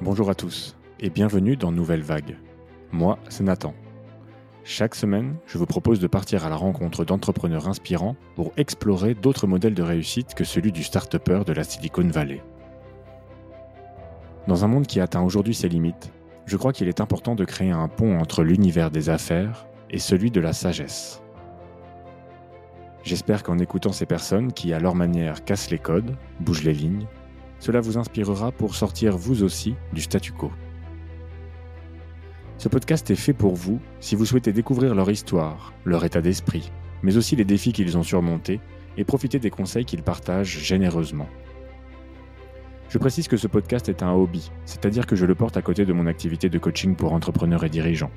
Bonjour à tous et bienvenue dans Nouvelle Vague. Moi, c'est Nathan. Chaque semaine, je vous propose de partir à la rencontre d'entrepreneurs inspirants pour explorer d'autres modèles de réussite que celui du start-upper de la Silicon Valley. Dans un monde qui atteint aujourd'hui ses limites, je crois qu'il est important de créer un pont entre l'univers des affaires et celui de la sagesse. J'espère qu'en écoutant ces personnes qui, à leur manière, cassent les codes, bougent les lignes, cela vous inspirera pour sortir vous aussi du statu quo. Ce podcast est fait pour vous si vous souhaitez découvrir leur histoire, leur état d'esprit, mais aussi les défis qu'ils ont surmontés et profiter des conseils qu'ils partagent généreusement. Je précise que ce podcast est un hobby, c'est-à-dire que je le porte à côté de mon activité de coaching pour entrepreneurs et dirigeants.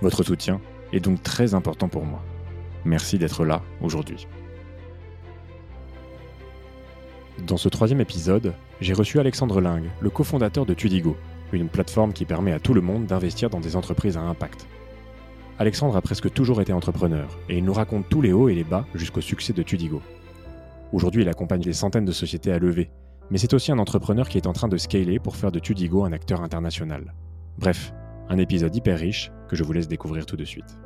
Votre soutien est donc très important pour moi. Merci d'être là aujourd'hui. Dans ce troisième épisode, j'ai reçu Alexandre Lingue, le cofondateur de Tudigo, une plateforme qui permet à tout le monde d'investir dans des entreprises à impact. Alexandre a presque toujours été entrepreneur et il nous raconte tous les hauts et les bas jusqu'au succès de Tudigo. Aujourd'hui, il accompagne des centaines de sociétés à lever, mais c'est aussi un entrepreneur qui est en train de scaler pour faire de Tudigo un acteur international. Bref, un épisode hyper riche que je vous laisse découvrir tout de suite.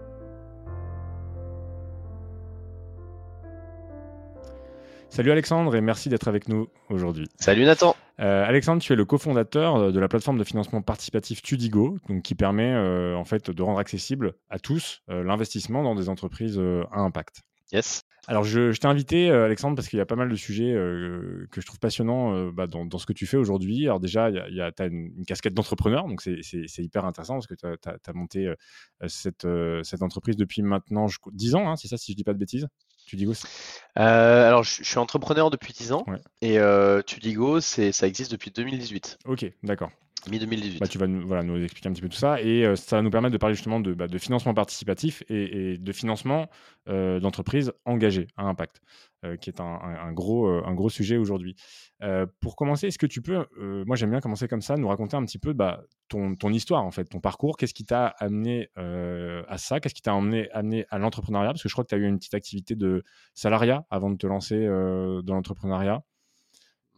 Salut Alexandre et merci d'être avec nous aujourd'hui. Salut Nathan. Euh, Alexandre, tu es le cofondateur de la plateforme de financement participatif Tudigo, donc qui permet euh, en fait de rendre accessible à tous euh, l'investissement dans des entreprises à impact. Yes. Alors, je, t'ai invité, Alexandre, parce qu'il y a pas mal de sujets que je trouve passionnants bah, dans, ce que tu fais aujourd'hui. Alors, déjà, tu as une, casquette d'entrepreneur, donc c'est hyper intéressant parce que tu as, monté cette, cette, entreprise depuis maintenant 10 ans, hein, c'est ça, si je dis pas de bêtises? Tudigo euh, Alors, je, suis entrepreneur depuis 10 ans et euh, Tudigo, ça existe depuis 2018. Ok, d'accord. Mi-2018. Bah, tu vas nous, expliquer un petit peu tout ça et euh, ça va nous permettre de parler justement de, bah, financement participatif et, de financement euh, d'entreprises engagées à impact, euh, qui est un, gros, un gros sujet aujourd'hui. pour commencer, est-ce que tu peux, moi j'aime bien commencer comme ça, nous raconter un petit peu bah, ton, ton, histoire en fait, ton parcours, qu'est-ce qui t'a amené à ça, qu'est-ce qui t'a amené, amené à l'entrepreneuriat, parce que je crois que tu as eu une petite activité de salariat avant de te lancer dans l'entrepreneuriat.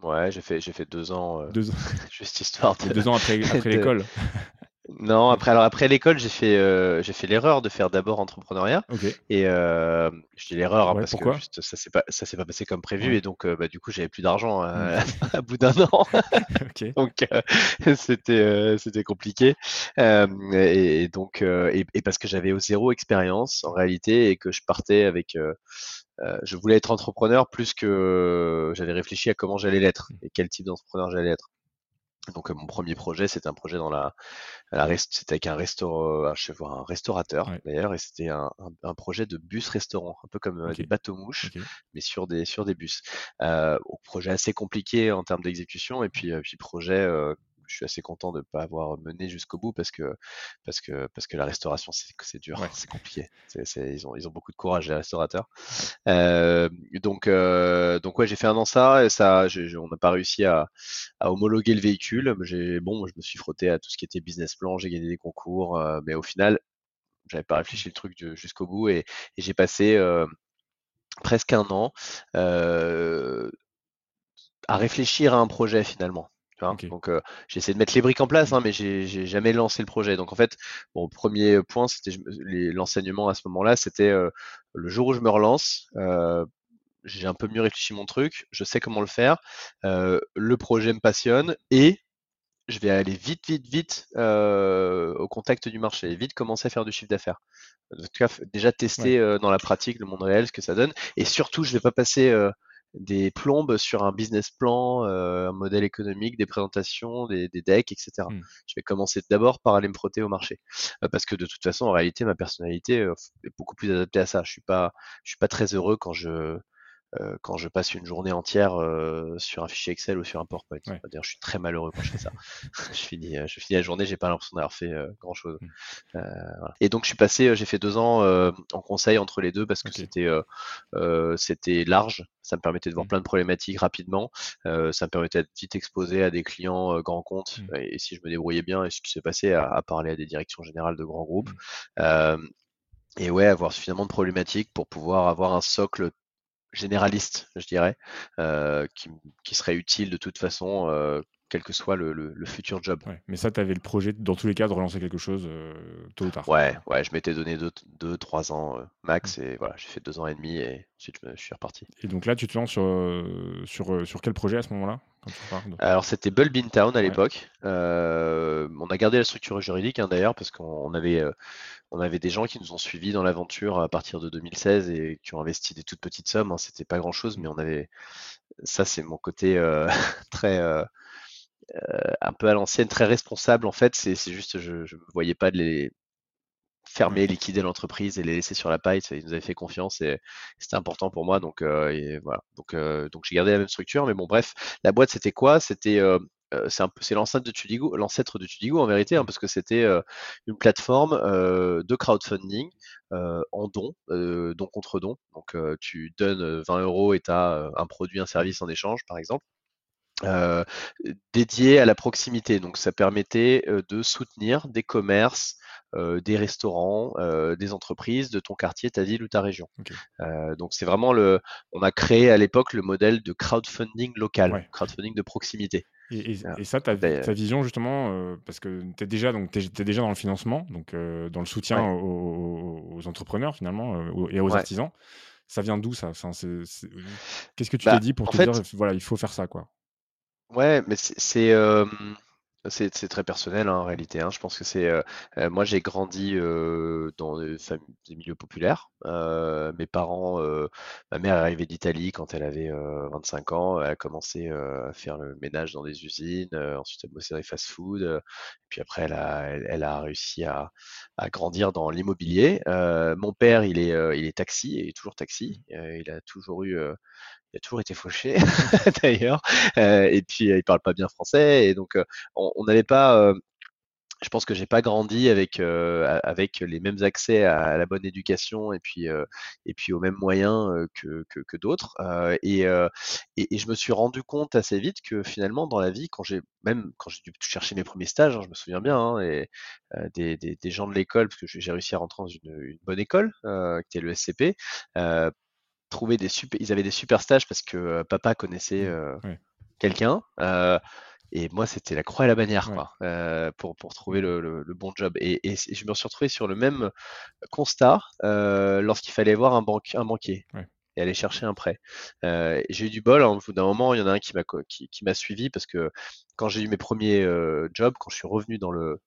Ouais, j'ai fait, j'ai fait deux ans, euh, Deux ans. juste histoire de. Deux ans après, après l'école. Non, après, alors après l'école, j'ai fait, euh, j'ai fait l'erreur de faire d'abord entrepreneuriat. Et euh, je dis l'erreur hein, parce que juste, ça s'est pas, ça s'est pas passé comme prévu et donc bah, du coup j'avais plus d'argent à, à bout d'un an. donc c'était, c'était compliqué. et, donc et, et, parce que j'avais zéro expérience en réalité et que je partais avec euh, je voulais être entrepreneur plus que j'avais réfléchi à comment j'allais l'être et quel type d'entrepreneur j'allais être. Donc euh, mon premier projet, c'était un projet dans la, la c'était avec un restaurant, je sais un restaurateur d'ailleurs, et c'était un, un, projet de bus restaurant, un peu comme euh, des bateaux mouches, mais sur des sur des bus. Euh, projet assez compliqué en termes d'exécution, et puis puis projet je suis assez content de ne pas avoir mené jusqu'au bout parce que, parce que, parce que la restauration, c'est dur, c'est compliqué. ils, ont, ils ont beaucoup de courage, les restaurateurs. Euh, donc, euh, donc ouais, j'ai fait un an ça et ça, on n'a pas réussi à, à, homologuer le véhicule. Bon, je me suis frotté à tout ce qui était business plan, j'ai gagné des concours, euh, mais au final, j'avais pas réfléchi le truc jusqu'au bout et, et j'ai passé presque un an à réfléchir à un projet finalement. Donc euh, j'ai essayé de mettre les briques en place, hein, mais j'ai jamais lancé le projet. Donc en fait, bon, premier point, c'était l'enseignement à ce moment-là, c'était euh, le jour où je me relance, euh, j'ai un peu mieux réfléchi mon truc, je sais comment le faire, le projet me passionne et je vais aller vite, vite, vite au contact du marché, vite commencer à faire du chiffre d'affaires. En tout cas, déjà tester dans la pratique le monde réel, ce que ça donne, et surtout, je vais pas passer des plombes sur un business plan, euh, un modèle économique, des présentations, des, des decks, etc. Mmh. Je vais commencer d'abord par aller me frotter au marché, euh, parce que de toute façon, en réalité, ma personnalité euh, est beaucoup plus adaptée à ça. Je suis pas, je suis pas très heureux quand je euh, quand je passe une journée entière euh, sur un fichier Excel ou sur un PowerPoint. dire je suis très malheureux quand je fais ça. je finis, euh, je finis la journée, j'ai pas l'impression d'avoir fait grand chose. Mmh. Et donc je suis passé, j'ai fait deux ans en conseil entre les deux parce que c'était c'était large. Ça me permettait de voir mmh. plein de problématiques rapidement. ça me permettait d'être vite exposé à des clients grands comptes. Mmh. Et, si je me débrouillais bien, et ce qui s'est passé à, parler à des directions générales de grands groupes. et ouais, avoir suffisamment de problématiques pour pouvoir avoir un socle généraliste, je dirais, euh, qui, qui, serait utile de toute façon, euh, quel que soit le, futur job. mais ça, tu avais le projet, dans tous les cas, de relancer quelque chose tôt ou tard. Ouais, ouais, je m'étais donné 2-3 deux, ans max, mmh. et voilà, j'ai fait deux ans et demi, et ensuite je, suis reparti. Et donc là, tu te lances sur, sur, sur quel projet à ce moment-là alors c'était Bulb Town à l'époque. Euh, on a gardé la structure juridique hein, d'ailleurs parce qu'on avait, euh, on avait des gens qui nous ont suivis dans l'aventure à partir de 2016 et qui ont investi des toutes petites sommes. Hein. C'était pas grand chose, mais on avait. Ça c'est mon côté euh, très un peu à l'ancienne, très responsable en fait. C'est juste je, ne voyais pas de les fermer, liquider l'entreprise et les laisser sur la paille. Ils nous avaient fait confiance et c'était important pour moi. Donc euh, voilà. Donc euh, donc j'ai gardé la même structure. Mais bon bref, la boîte c'était quoi? C'était euh, c'est l'ancêtre de Tudigo, l'ancêtre de Tudigo en vérité, hein, parce que c'était une plateforme de crowdfunding en don, don contre don. Donc tu donnes 20 euros et tu as un produit, un service en échange, par exemple. Dédié à la proximité. Donc ça permettait de soutenir des commerces, euh, des restaurants, euh, des entreprises de ton quartier, ta ville ou ta région. Euh, donc c'est vraiment le, on a créé à l'époque le modèle de crowdfunding local, crowdfunding de proximité. Et, ça, ta, ta, vision justement, parce que tu es déjà, donc, es, déjà dans le financement, donc dans le soutien aux, entrepreneurs finalement et aux artisans. Ça vient d'où ça? Enfin, Qu'est-ce que tu bah, t'es dit pour te dire, voilà, il faut faire ça quoi? Ouais, mais c'est c'est très personnel hein, en réalité. Hein. Je pense que c'est. Euh, euh, moi, j'ai grandi euh, dans des, milieux populaires. mes parents, ma mère est arrivée d'Italie quand elle avait 25 ans. Elle a commencé à faire le ménage dans des usines. ensuite, elle bossé dans les fast-food. puis après, elle a, elle, a réussi à, à grandir dans l'immobilier. mon père, il est, il est taxi, et toujours taxi. il a toujours eu il a toujours été fauché d'ailleurs. Euh, et puis il parle pas bien français et donc on n'avait pas je pense que j'ai pas grandi avec les mêmes accès à, la bonne éducation et puis et puis aux mêmes moyens que, d'autres et, et, et, je me suis rendu compte assez vite que finalement dans la vie quand j'ai même quand j'ai dû chercher mes premiers stages hein, je me souviens bien hein, et des, gens de l'école parce que j'ai réussi à rentrer dans une, une bonne école qui était le SCP trouver des super, ils avaient des super stages parce que euh, papa connaissait mmh. euh, quelqu'un. Euh, et moi, c'était la croix et la bannière quoi, pour, pour trouver le, bon job. Et, je me suis retrouvé sur le même constat lorsqu'il fallait voir un, banque, un banquier et aller chercher un prêt. j'ai eu du bol. Hein, d'un moment, il y en a un qui m'a qui, qui m'a suivi parce que quand j'ai eu mes premiers jobs, quand je suis revenu dans le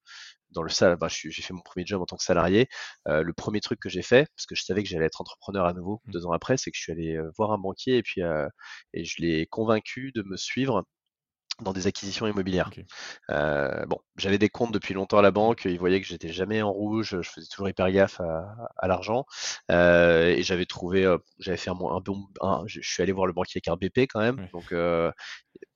dans le salle, bah, j'ai fait mon premier job en tant que salarié. Euh, le premier truc que j'ai fait, parce que je savais que j'allais être entrepreneur à nouveau mmh. deux ans après, c'est que je suis allé euh, voir un banquier et puis euh, et je l'ai convaincu de me suivre dans des acquisitions immobilières. Euh, bon, j'avais des comptes depuis longtemps à la banque, ils voyaient que j'étais jamais en rouge, je faisais toujours hyper gaffe à, à l'argent, euh, et j'avais trouvé, euh, j'avais fait un, un bon, je suis allé voir le banquier avec un BP quand même, donc euh,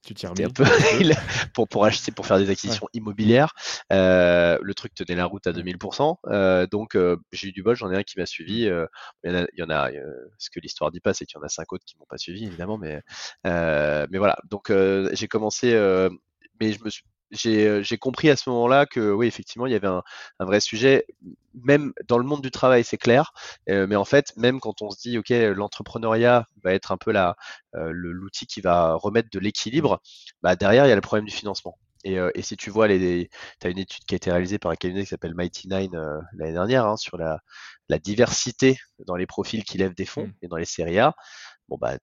tu t'y un peu pour pour acheter, pour faire des acquisitions immobilières. Euh, le truc tenait la route à 2000%, euh, donc j'ai eu du bol, j'en ai un qui m'a suivi. il y en a, il y en a ce que l'histoire dit pas, c'est qu'il y en a cinq autres qui m'ont pas suivi évidemment, mais mais voilà. Donc j'ai commencé euh, mais je me suis j'ai compris à ce moment-là que oui, effectivement, il y avait un, un, vrai sujet, même dans le monde du travail, c'est clair. Euh, mais en fait, même quand on se dit, OK, l'entrepreneuriat va être un peu la, euh, l'outil qui va remettre de l'équilibre, bah, derrière, il y a le problème du financement. Et, et si tu vois, tu as une étude qui a été réalisée par un cabinet qui s'appelle Mighty Nine l'année dernière hein, sur la, la, diversité dans les profils qui lèvent des fonds mmh. et dans les séries A. Bon, bah,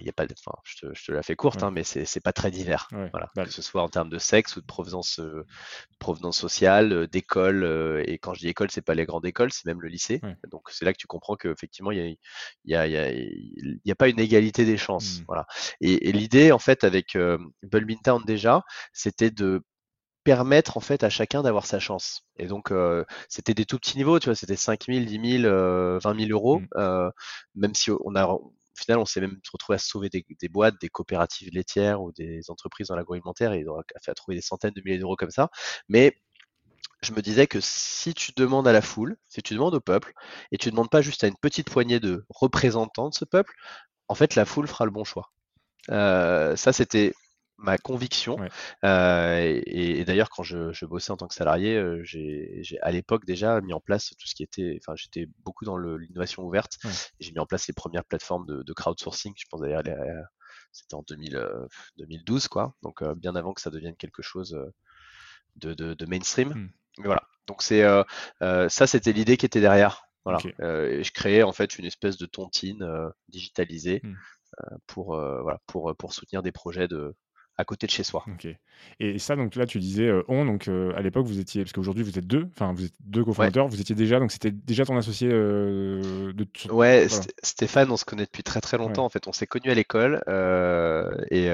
y a pas de, enfin, je te, je te la fais courte, hein, mais c'est pas très divers. Voilà, bah que ce soit en termes de sexe ou de provenance, euh, provenance sociale, euh, d'école. Euh, et quand je dis école, c'est pas les grandes écoles, c'est même le lycée. Donc c'est là que tu comprends qu'effectivement, il y a, y, a, y, y a pas une égalité des chances. Mmh. Voilà. Et, et l'idée, en fait, avec Town déjà, c'était de permettre en fait à chacun d'avoir sa chance. Et donc euh, c'était des tout petits niveaux, tu vois, c'était 5 000, 10 000, euh, 20 000 euros, mmh. euh, même si on a on s'est même retrouvé à sauver des, boîtes, des coopératives laitières ou des entreprises dans l'agroalimentaire et on a fait à trouver des centaines de milliers d'euros comme ça. Mais je me disais que si tu demandes à la foule, si tu demandes au peuple, et tu ne demandes pas juste à une petite poignée de représentants de ce peuple, en fait, la foule fera le bon choix. Euh, ça, c'était ma conviction. Euh, et, d'ailleurs, quand je, bossais en tant que salarié, euh, j'ai à l'époque déjà mis en place tout ce qui était, enfin, j'étais beaucoup dans l'innovation ouverte. J'ai mis en place les premières plateformes de, crowdsourcing. Je pense d'ailleurs c'était en 2012, quoi. Donc bien avant que ça devienne quelque chose de, mainstream. Hmm. Mais voilà. Donc c'est ça, c'était l'idée qui était derrière. Voilà. et je créais en fait une espèce de tontine digitalisée pour, voilà, pour, pour soutenir des projets de, à côté de chez soi. OK. Et ça, donc là, tu disais euh, on, donc euh, à l'époque, vous étiez, parce qu'aujourd'hui, vous êtes deux, enfin, vous êtes deux cofondateurs, vous étiez déjà, donc c'était déjà ton associé euh, de. Ouais, Stéphane, on se connaît depuis très très longtemps. En fait, on s'est connus à l'école et,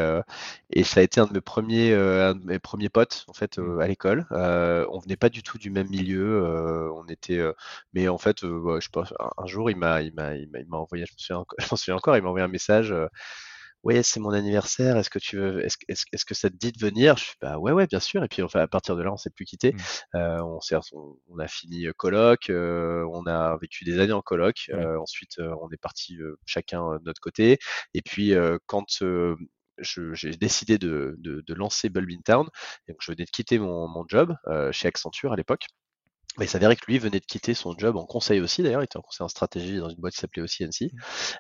et ça a été un de mes premiers, un de mes premiers potes en fait mmh. à l'école. on venait pas du tout du même milieu. on était, mais en fait, je pas, un, jour, il m'a, il m'a, il m'a envoyé, je me souviens, je m'en souviens encore, il m'a envoyé un message ouais, c'est mon anniversaire, est-ce que tu veux, est-ce, est-ce, que ça te dit de venir? Je suis bah ouais, ouais, bien sûr. Et puis enfin, à partir de là, on s'est plus quitté. Mmh. Euh, on, s'est, on, a fini coloc, euh, on a vécu des années en coloc. Euh, ensuite, on est parti chacun de notre côté. Et puis quand j'ai décidé de, de, de lancer Bulbin Town, donc je venais de quitter mon, mon job chez Accenture à l'époque. Mais il s'avérait que lui venait de quitter son job en conseil aussi, d'ailleurs, il était en conseil en stratégie dans une boîte qui s'appelait aussi NC. Mmh.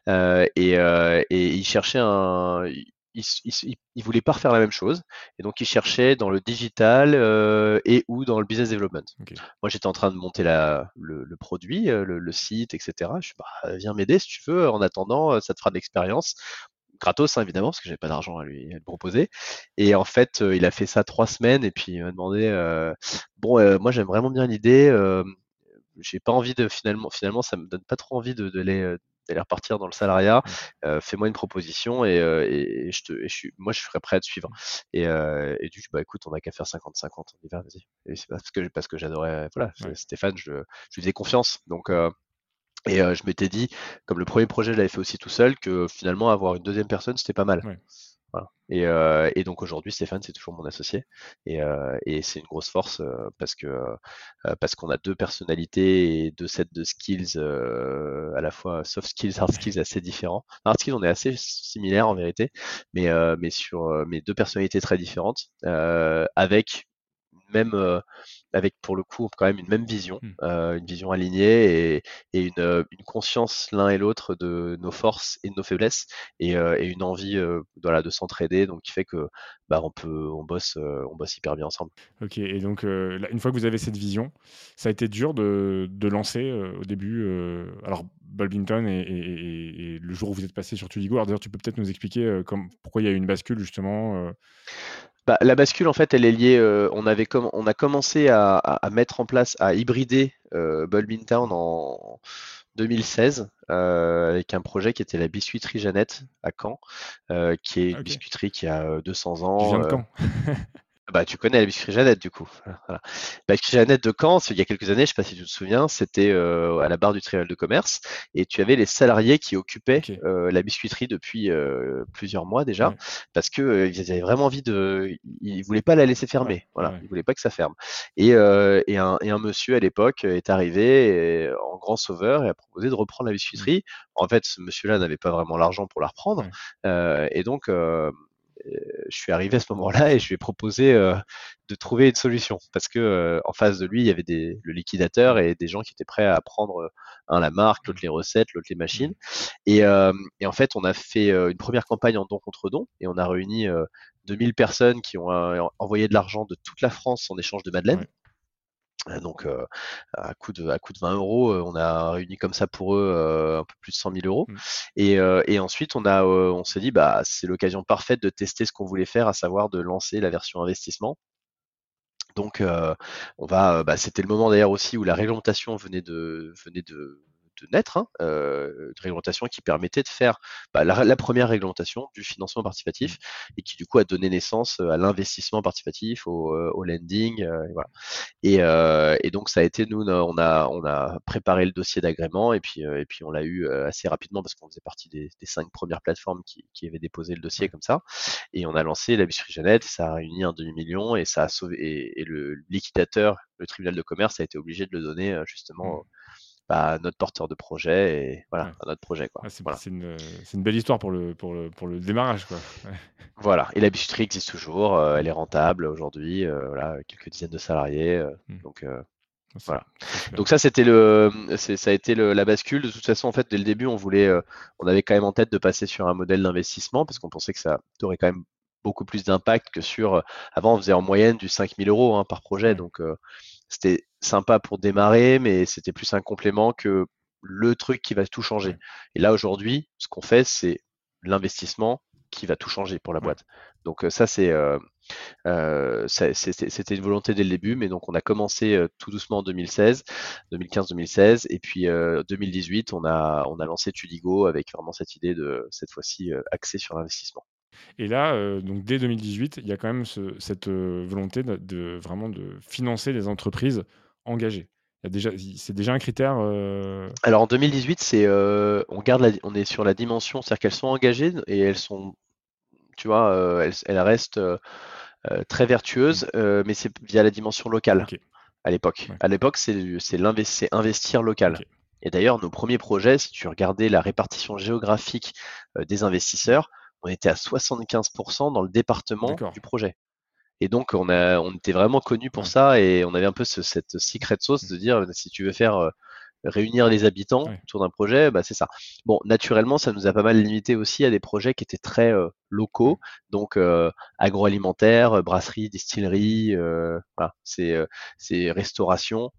Euh, et, euh, et, il cherchait un. Il, il, voulait pas refaire la même chose, et donc il cherchait dans le digital euh, et ou dans le business development. Moi, j'étais en train de monter la, le, le produit, euh, le, le, site, etc. Je suis bah, viens m'aider si tu veux. En attendant, ça te fera de l'expérience gratos hein, évidemment parce que j'avais pas d'argent à lui, proposer. Et en fait euh, il a fait ça trois semaines et puis il m'a demandé euh, bon euh, moi j'aime vraiment bien l'idée j'ai pas envie de finalement finalement ça me donne pas trop envie de, d'aller repartir dans le salariat. Mmh. fais-moi une proposition et, et, je te et je suis moi je serais prêt à te suivre. Et, et du coup bah écoute on a qu'à faire 50-50 on y va vas-y. Et c'est parce que parce que j'adorais voilà Stéphane je, je lui faisais confiance. Donc et je m'étais dit, comme le premier projet, je l'avais fait aussi tout seul, que finalement avoir une deuxième personne, c'était pas mal. Voilà. Et, et, donc aujourd'hui, Stéphane, c'est toujours mon associé, et, et c'est une grosse force parce que parce qu'on a deux personnalités et deux sets de skills à la fois soft skills, hard skills assez différents. Hard skills, on est assez similaires en vérité, mais mais sur mes deux personnalités très différentes, avec même avec pour le coup quand même une même vision, mmh. euh, une vision alignée et, et une, euh, une, conscience l'un et l'autre de nos forces et de nos faiblesses et, euh, et une envie euh, voilà, de s'entraider, donc qui fait que bah, on peut, on bosse, on bosse hyper bien ensemble. Ok, et donc là, une fois que vous avez cette vision, ça a été dur de, de lancer au début. alors Balbington et, et, et, le jour où vous êtes passé sur Tuligo. Alors d'ailleurs, tu peux peut-être nous expliquer comme, pourquoi il y a eu une bascule justement bah, la bascule, en fait, elle est liée. Euh, on, avait on a commencé à, à, mettre en place, à hybrider euh, Town en 2016 euh, avec un projet qui était la biscuiterie Jeannette à Caen, euh, qui est une biscuiterie qui a 200 ans. De Caen Bah, tu connais la biscuiterie Jeannette, du coup. Voilà. La biscuiterie Jeannette de Caen, il y a quelques années, je ne sais pas si tu te souviens, c'était euh, à la barre du tribunal de commerce, et tu avais les salariés qui occupaient euh, la biscuiterie depuis euh, plusieurs mois déjà, parce que euh, ils avaient vraiment envie de, ils voulaient pas la laisser fermer. Voilà, ils voulaient pas que ça ferme. Et, euh, et, un, et un monsieur à l'époque est arrivé en grand sauveur et a proposé de reprendre la biscuiterie. En fait, ce monsieur-là n'avait pas vraiment l'argent pour la reprendre, et donc je suis arrivé à ce moment-là et je lui ai proposé euh, de trouver une solution parce que euh, en face de lui, il y avait des, le liquidateur et des gens qui étaient prêts à prendre euh, un la marque, l'autre les recettes, l'autre les machines. Et, et, en fait, on a fait une première campagne en don contre don et on a réuni 2000 personnes qui ont envoyé de l'argent de toute la France en échange de Madeleine. Euh, donc, euh, à, coût de, à coût de 20 euros, euh, on a réuni comme ça pour eux un peu plus de 100 000 euros. Mmh. Et, et, ensuite, on, a, on s'est dit, bah, c'est l'occasion parfaite de tester ce qu'on voulait faire, à savoir de lancer la version investissement. Donc, on va, bah, c'était le moment d'ailleurs aussi où la réglementation venait de, venait de, de naître, hein, euh, une réglementation qui permettait de faire bah, la, première réglementation du financement participatif mmh. et qui du coup a donné naissance euh, à l'investissement participatif, au, euh, au lending, et voilà. Et, et, donc ça a été nous, on a on a préparé le dossier d'agrément et puis et puis on l'a eu assez rapidement parce qu'on faisait partie des, des, cinq premières plateformes qui, qui avaient déposé le dossier comme ça et on a lancé la Biscuiterie Jeannette, ça a réuni un demi million et ça a sauvé et, le liquidateur, le tribunal de commerce a été obligé de le donner justement. Bah, notre porteur de projet et voilà, notre projet. Quoi. c'est, une, une, belle histoire pour le, pour le, pour le démarrage. Quoi. Voilà, et la bijouterie existe toujours, euh, elle est rentable aujourd'hui, euh, voilà, quelques dizaines de salariés. Euh, mmh. Donc, Voilà. Donc ça, c'était le, ça a été la bascule. De toute façon, en fait, dès le début, on voulait, on avait quand même en tête de passer sur un modèle d'investissement parce qu'on pensait que ça aurait quand même beaucoup plus d'impact que sur. Avant, on faisait en moyenne du 5000 euros hein, par projet, donc c'était sympa pour démarrer, mais c'était plus un complément que le truc qui va tout changer. Et là, aujourd'hui, ce qu'on fait, c'est l'investissement qui va tout changer pour la boîte. Donc ça, c'est euh, c'était une volonté dès le début, mais donc on a commencé tout doucement en 2016, 2015-2016, et puis 2018, on a on a lancé Tudigo avec vraiment cette idée de cette fois-ci axée sur l'investissement. Et là, donc dès 2018, il y a quand même cette volonté de, vraiment de financer des entreprises engagées. C'est déjà un critère. Alors en 2018, c'est on garde on est sur la dimension, c'est-à-dire qu'elles sont engagées et elles sont tu vois, euh, elle, reste euh, euh, très vertueuse, mmh. mais c'est via la dimension locale à l'époque. À l'époque, c'est investir local. Et d'ailleurs, nos premiers projets, si tu regardais la répartition géographique des investisseurs, on était à 75% dans le département du projet. Et donc, on, a, on était vraiment connu pour ça et on avait un peu cette secret sauce de dire si tu veux faire réunir les habitants autour d'un projet, bah, c'est ça. Bon, naturellement, ça nous a pas mal limité aussi à des projets qui étaient très euh, locaux, donc euh, agroalimentaire, euh, brasserie, distillerie, voilà, c'est restauration.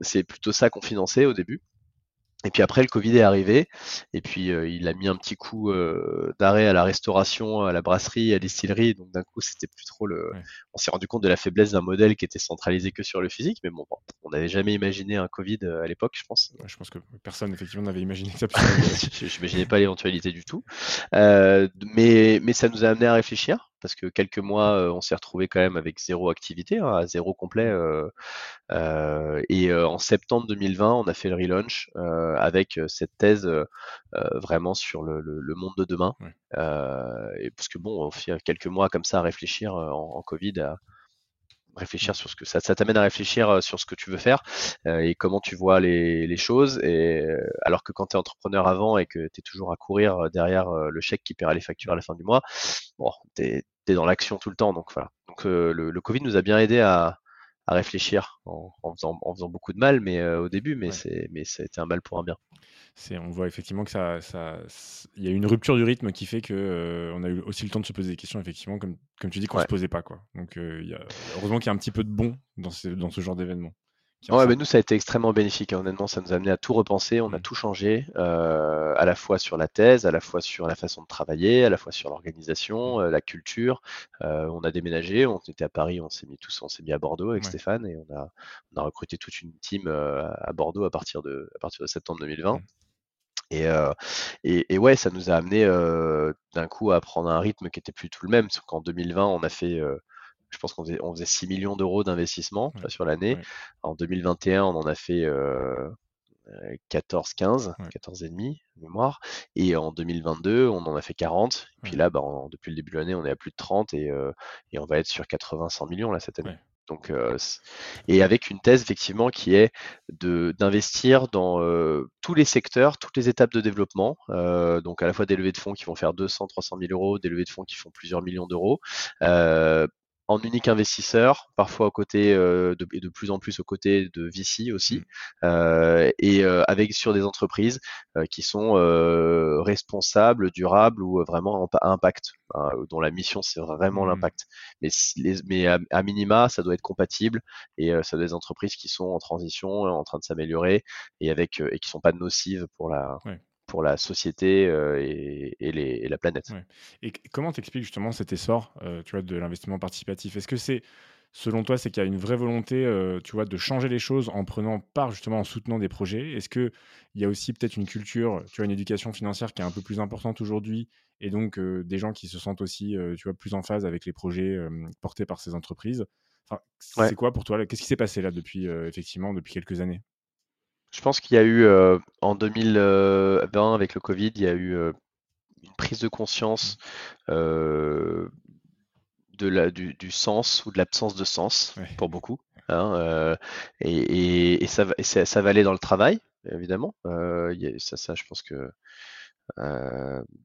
c'est plutôt ça qu'on finançait au début. Et puis après, le Covid est arrivé, et puis euh, il a mis un petit coup euh, d'arrêt à la restauration, à la brasserie, à la distillerie. Donc d'un coup, c'était plus trop le. On s'est rendu compte de la faiblesse d'un modèle qui était centralisé que sur le physique, mais bon, on n'avait jamais imaginé un Covid euh, à l'époque, je pense. je pense que personne effectivement n'avait imaginé ça. je n'imaginais pas l'éventualité du tout, mais mais ça nous a amené à réfléchir parce que quelques mois, on s'est retrouvé quand même avec zéro activité, hein, à zéro complet. et en septembre 2020, on a fait le relaunch avec cette thèse vraiment sur le, monde de demain. et parce que bon, on fait quelques mois comme ça à réfléchir en, Covid, à réfléchir sur ce que ça, ça t'amène à réfléchir sur ce que tu veux faire et comment tu vois les, choses. Et alors que quand tu es entrepreneur avant et que tu es toujours à courir derrière le chèque qui paiera les factures à la fin du mois, bon, tu dans l'action tout le temps. Donc voilà. Donc euh, le, Covid nous a bien aidé à, réfléchir en, faisant, beaucoup de mal, mais euh, au début, mais c'est mais c'était un mal pour un bien. C'est, on voit effectivement que ça, ça, il y a une rupture du rythme qui fait que euh, on a eu aussi le temps de se poser des questions, effectivement, comme, comme tu dis, qu'on ne se posait pas, quoi. Donc, heureusement qu'il y a un petit peu de bon dans, dans ce genre d'événement. Ouais, mais nous, ça a été extrêmement bénéfique. Hein. Honnêtement, ça nous a amené à tout repenser. On a mmh. tout changé, euh, à la fois sur la thèse, à la fois sur la façon de travailler, à la fois sur l'organisation, euh, la culture. Euh, on a déménagé, on était à Paris, on s'est mis tous, on s'est mis à Bordeaux avec Stéphane et on a, on a recruté toute une team à Bordeaux à partir de, à partir de septembre 2020. Mmh. Et, et, et, ouais, ça nous a amené d'un coup à prendre un rythme qui était plus tout le même. Parce qu'en 2020, on a fait je pense qu'on faisait, on faisait 6 millions d'euros d'investissement sur l'année. En 2021, on en a fait 14, 15, 14 et demi mémoire. Et en 2022, on en a fait 40. Et puis là, bah, depuis le début de l'année, on est à plus de 30 et, euh, et on va être sur 80, 100 millions là cette année. Donc, euh, et avec une thèse effectivement qui est d'investir dans euh, tous les secteurs, toutes les étapes de développement. donc à la fois des levées de fonds qui vont faire 200, 300 000 euros, des levées de fonds qui font plusieurs millions d'euros, en unique investisseur, parfois aux côtés euh, de, et de plus en plus aux côtés de VC aussi, mmh. euh, et euh, avec sur des entreprises qui sont responsables, durables ou vraiment à impact, hein, dont la mission c'est vraiment mmh. l'impact. Mais, les, mais à, minima, ça doit être compatible et ça doit être des entreprises qui sont en transition, en train de s'améliorer et avec et qui sont pas nocives pour la pour la société euh, et, la planète. Et comment t'expliques justement cet essor euh, tu vois, de l'investissement participatif? Est-ce que c'est, selon toi, c'est qu'il y a une vraie volonté euh, tu vois, de changer les choses en prenant part, justement, en soutenant des projets? Est-ce qu'il y a aussi peut-être une culture, tu vois, une éducation financière qui est un peu plus importante aujourd'hui et donc des gens qui se sentent aussi tu vois, plus en phase avec les projets portés par ces entreprises? Enfin, C'est quoi pour toi Qu'est-ce qui s'est passé là depuis, effectivement, depuis quelques années? Je pense qu'il y a eu euh, en 2020 avec le Covid, il y a eu euh, une prise de conscience euh, de la, du, sens ou de l'absence de sens pour beaucoup. Hein, et, ça, ça, va aller dans le travail, évidemment. ça, ça, je pense que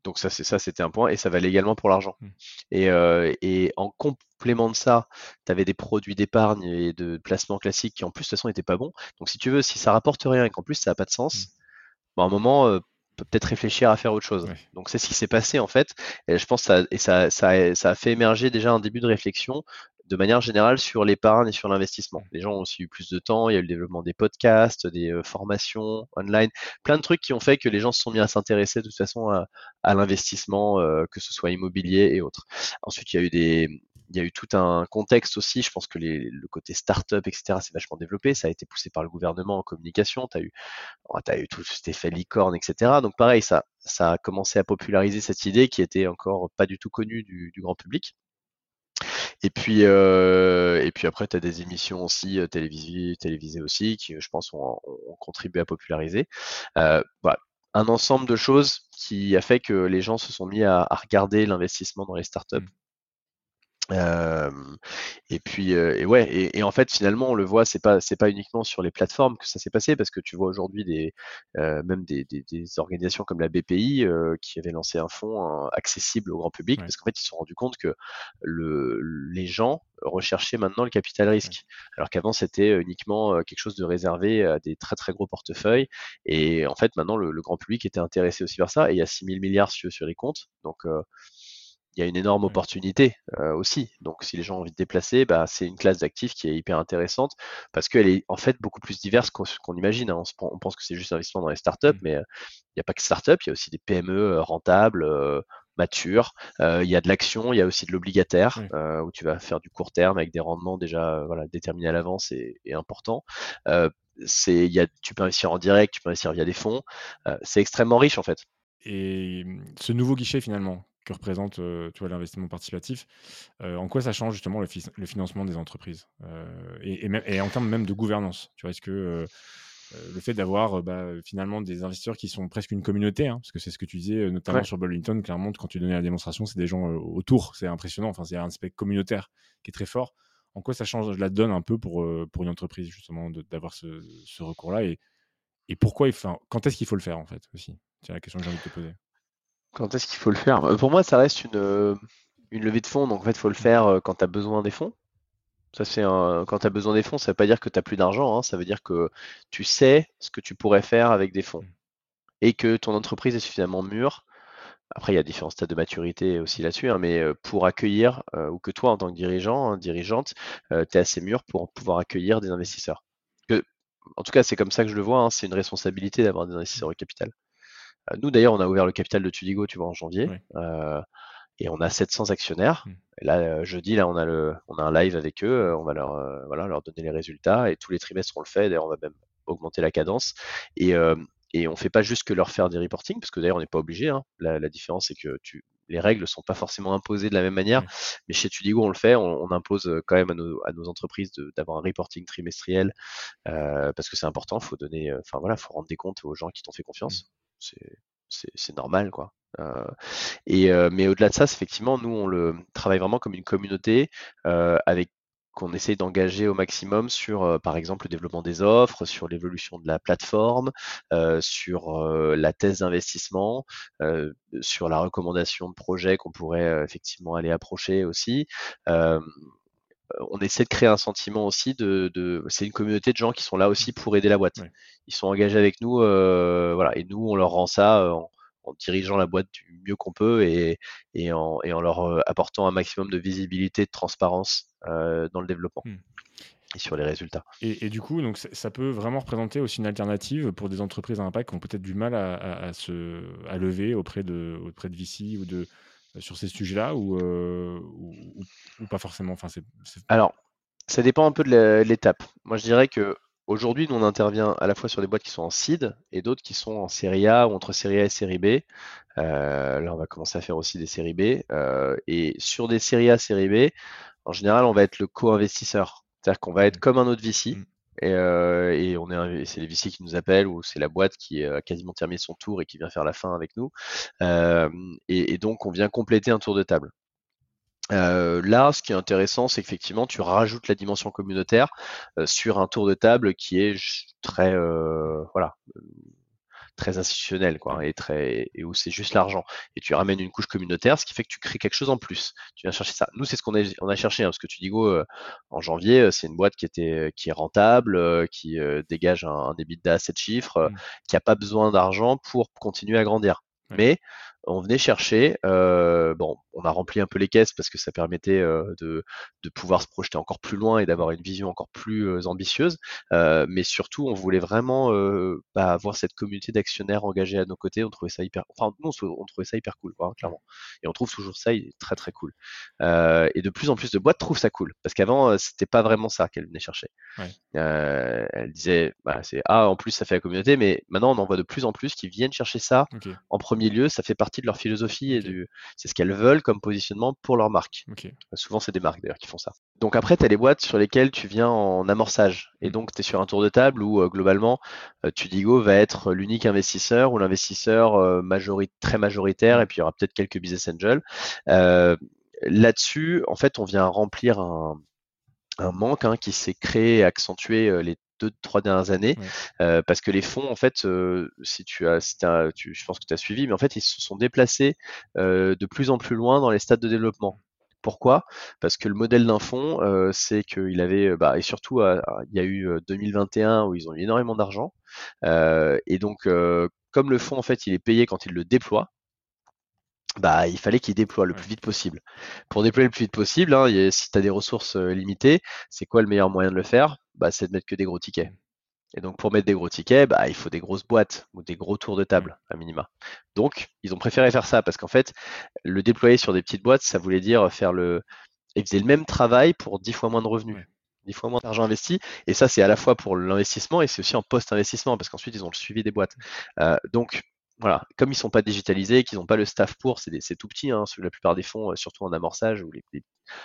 donc ça, c'est ça, c'était un point, et ça valait également pour l'argent. Mmh. Et, et, en complément de ça, tu avais des produits d'épargne et de placement classiques qui en plus de toute façon n'étaient pas bons. Donc si tu veux, si ça rapporte rien et qu'en plus ça n'a pas de sens, mmh. bah, à un moment, peut peut-être réfléchir à faire autre chose. Donc c'est ce qui s'est passé en fait, et je pense ça, et ça, ça, ça, a fait émerger déjà un début de réflexion de manière générale sur l'épargne et sur l'investissement. Les gens ont aussi eu plus de temps, il y a eu le développement des podcasts, des euh, formations online, plein de trucs qui ont fait que les gens se sont mis à s'intéresser de toute façon à, l'investissement, euh, que ce soit immobilier et autres. Ensuite, il y a eu des, il y a eu tout un contexte aussi. Je pense que le côté start-up, etc., c'est vachement développé. Ça a été poussé par le gouvernement en communication. Tu as eu, as eu tout cet effet licorne, etc. Donc pareil, ça, ça a commencé à populariser cette idée qui était encore pas du tout connue du grand public. Et puis, euh, et puis après, tu as des émissions aussi euh, télévisées, télévisées aussi, qui, je pense, ont, contribué à populariser. Euh, voilà. Un ensemble de choses qui a fait que les gens se sont mis à, regarder l'investissement dans les startups. Et puis, et ouais, et, en fait, finalement, on le voit, c'est pas, c'est pas uniquement sur les plateformes que ça s'est passé, parce que tu vois aujourd'hui des, même des, des, organisations comme la BPI qui avait lancé un fonds accessible au grand public, parce qu'en fait, ils se sont rendus compte que le, les gens recherchaient maintenant le capital risque, alors qu'avant c'était uniquement quelque chose de réservé à des très très gros portefeuilles, et en fait, maintenant le, grand public était intéressé aussi par ça, et il y a 6 000 milliards sur, sur les comptes, donc il y a une énorme opportunité euh, aussi. Donc, si les gens ont envie de déplacer, bah, c'est une classe d'actifs qui est hyper intéressante parce qu'elle est en fait beaucoup plus diverse qu'on imagine. Hein. On, pense que c'est juste investissement dans les startups, mmh. mais euh, il n'y a pas que startups, il y a aussi des PME euh, rentables, matures. il y a de l'action, il y a aussi de l'obligataire où tu vas faire du court terme avec des rendements déjà voilà, déterminés à l'avance et, et importants. c'est, y a, tu peux investir en direct, tu peux investir via des fonds. c'est extrêmement riche en fait. Et mmh, ce nouveau guichet finalement, que représente tu vois, l'investissement participatif. en quoi ça change justement le, le financement des entreprises et, et, en termes même de gouvernance tu vois, Est-ce que le fait d'avoir bah, finalement des investisseurs qui sont presque une communauté, hein, parce que c'est ce que tu disais notamment sur Burlington, clairement, quand tu donnais la démonstration, c'est des gens autour, c'est impressionnant, enfin, c'est un aspect communautaire qui est très fort. En quoi ça change la donne un peu pour, pour une entreprise justement d'avoir ce, ce recours-là et, et pourquoi il quand est-ce qu'il faut le faire en fait aussi? C'est la question que j'ai envie de te poser. Quand est-ce qu'il faut le faire? Euh, Pour moi, ça reste une, euh, une levée de fonds. Donc, en fait, il faut le faire euh, quand tu as besoin des fonds. Ça, c'est quand tu as besoin des fonds, ça ne veut pas dire que tu n'as plus d'argent. Hein. Ça veut dire que tu sais ce que tu pourrais faire avec des fonds et que ton entreprise est suffisamment mûre. Après, il y a différents stades de maturité aussi là-dessus, hein, mais pour accueillir, ou que toi, en tant que dirigeant, hein, dirigeante, tu es assez mûr pour pouvoir accueillir des investisseurs. en tout cas, c'est comme ça que je le vois. c'est une responsabilité d'avoir des investisseurs au capital. Euh, nous, d'ailleurs, on a ouvert le capital de Tudigo, tu vois, en janvier. Euh, et on a 700 actionnaires. Mmh. Et là, euh, jeudi, là, on a, le, on a un live avec eux. On va leur, voilà, leur donner les résultats. Et tous les trimestres, on le fait. D'ailleurs, on va même augmenter la cadence. Et, et on fait pas juste que leur faire des reporting, parce que d'ailleurs, on n'est pas obligé. Hein. La, la, différence, c'est que tu, les règles sont pas forcément imposées de la même manière. Mais chez Tudigo, on le fait. On, on impose quand même à nos, à nos entreprises d'avoir un reporting trimestriel euh, parce que c'est important. Faut donner, enfin voilà, faut rendre des comptes aux gens qui t'ont fait confiance. Mmh c'est normal quoi. Euh, et euh, mais au-delà de ça, effectivement, nous on le travaille vraiment comme une communauté euh, avec qu'on essaye d'engager au maximum sur, par exemple, le développement des offres, sur l'évolution de la plateforme, sur la thèse d'investissement, sur la recommandation de projets qu'on pourrait effectivement aller approcher aussi on essaie de créer un sentiment aussi de, c'est une communauté de gens qui sont là aussi pour aider la boîte. Ils sont engagés avec nous, euh, voilà, et nous on leur rend ça euh, en, dirigeant la boîte du mieux qu'on peut et, en, leur euh, apportant un maximum de visibilité, de transparence dans le développement. Hmm. Et sur les résultats. Et, du coup, donc ça peut vraiment représenter aussi une alternative pour des entreprises à impact qui ont peut-être du mal à, se à lever auprès de auprès de VC ou de sur ces sujets-là ou, ou, pas forcément? Enfin, Alors, ça dépend un peu de l'étape. Moi, je dirais que aujourd'hui, nous, on intervient à la fois sur des boîtes qui sont en seed et d'autres qui sont en série A ou entre série A et série B. là, on va commencer à faire aussi des séries B. et sur des séries A, série B, en général, on va être le co-investisseur. C'est-à-dire qu'on va être mmh. comme un autre VC. Euh, et, on est, c'est les VC qui nous appellent ou c'est la boîte qui a quasiment terminé son tour et qui vient faire la fin avec nous. Euh, et, donc on vient compléter un tour de table. Euh, là, ce qui est intéressant, c'est qu'effectivement, tu rajoutes la dimension communautaire sur un tour de table qui est très, voilà, très institutionnel, quoi, et très et où c'est juste l'argent. Et tu ramènes une couche communautaire, ce qui fait que tu crées quelque chose en plus. Tu viens chercher ça. Nous, c'est ce qu'on a, on a cherché, hein, parce que tu dis go en janvier, c'est une boîte qui était qui est rentable, qui dégage un, débit de assez de chiffres, mmh. qui a pas besoin d'argent pour continuer à grandir. Mais on venait chercher, euh, bon, on a rempli un peu les caisses parce que ça permettait euh, de, de, pouvoir se projeter encore plus loin et d'avoir une vision encore plus euh, ambitieuse, mais surtout on voulait vraiment bah, avoir cette communauté d'actionnaires engagés à nos côtés. On trouvait ça hyper, enfin nous on, trouvait ça hyper cool, quoi, clairement. Et on trouve toujours ça très très cool. et de plus en plus de boîtes trouvent ça cool parce qu'avant c'était pas vraiment ça qu'elles venaient chercher. Ouais. elles disaient, bah, c'est ah en plus ça fait la communauté, mais maintenant on en voit de plus en plus qui viennent chercher ça en premier lieu, ça fait partie de leur philosophie et du, c'est ce qu'elles veulent comme positionnement pour leur marque. Souvent, c'est des marques d'ailleurs qui font ça. Donc après, tu as les boîtes sur lesquelles tu viens en amorçage. Et mm. donc, tu es sur un tour de table où euh, globalement, euh, Tudigo va être l'unique investisseur ou l'investisseur euh, très majoritaire, mm. et puis il y aura peut-être quelques business angels. Là-dessus, en fait, on vient remplir un, manque hein, qui s'est créé et accentué les deux, trois dernières années, euh, parce que les fonds, en fait, euh, si tu as, tu, je pense que tu as suivi, mais en fait, ils se sont déplacés euh, de plus en plus loin dans les stades de développement. Pourquoi? Parce que le modèle d'un fonds, c'est qu'il avait, bah, et surtout, il y a eu 2021 où ils ont eu énormément d'argent, et donc, comme le fonds, en fait, il est payé quand il le déploie, bah, il fallait qu'il déploie le plus vite possible. Pour déployer le plus vite possible, hein, si tu as des ressources limitées, c'est quoi le meilleur moyen de le faire? Bah, C'est de mettre que des gros tickets. Et donc pour mettre des gros tickets, bah, il faut des grosses boîtes ou des gros tours de table à minima. Donc ils ont préféré faire ça parce qu'en fait, le déployer sur des petites boîtes, ça voulait dire faire le. Ils faisaient le même travail pour 10 fois moins de revenus. 10 fois moins d'argent investi. Et ça, c'est à la fois pour l'investissement et c'est aussi en post-investissement parce qu'ensuite, ils ont le suivi des boîtes. Euh, donc, voilà, comme ils sont pas digitalisés, qu'ils n'ont pas le staff pour, c'est tout petit. Hein, la plupart des fonds, euh, surtout en amorçage, où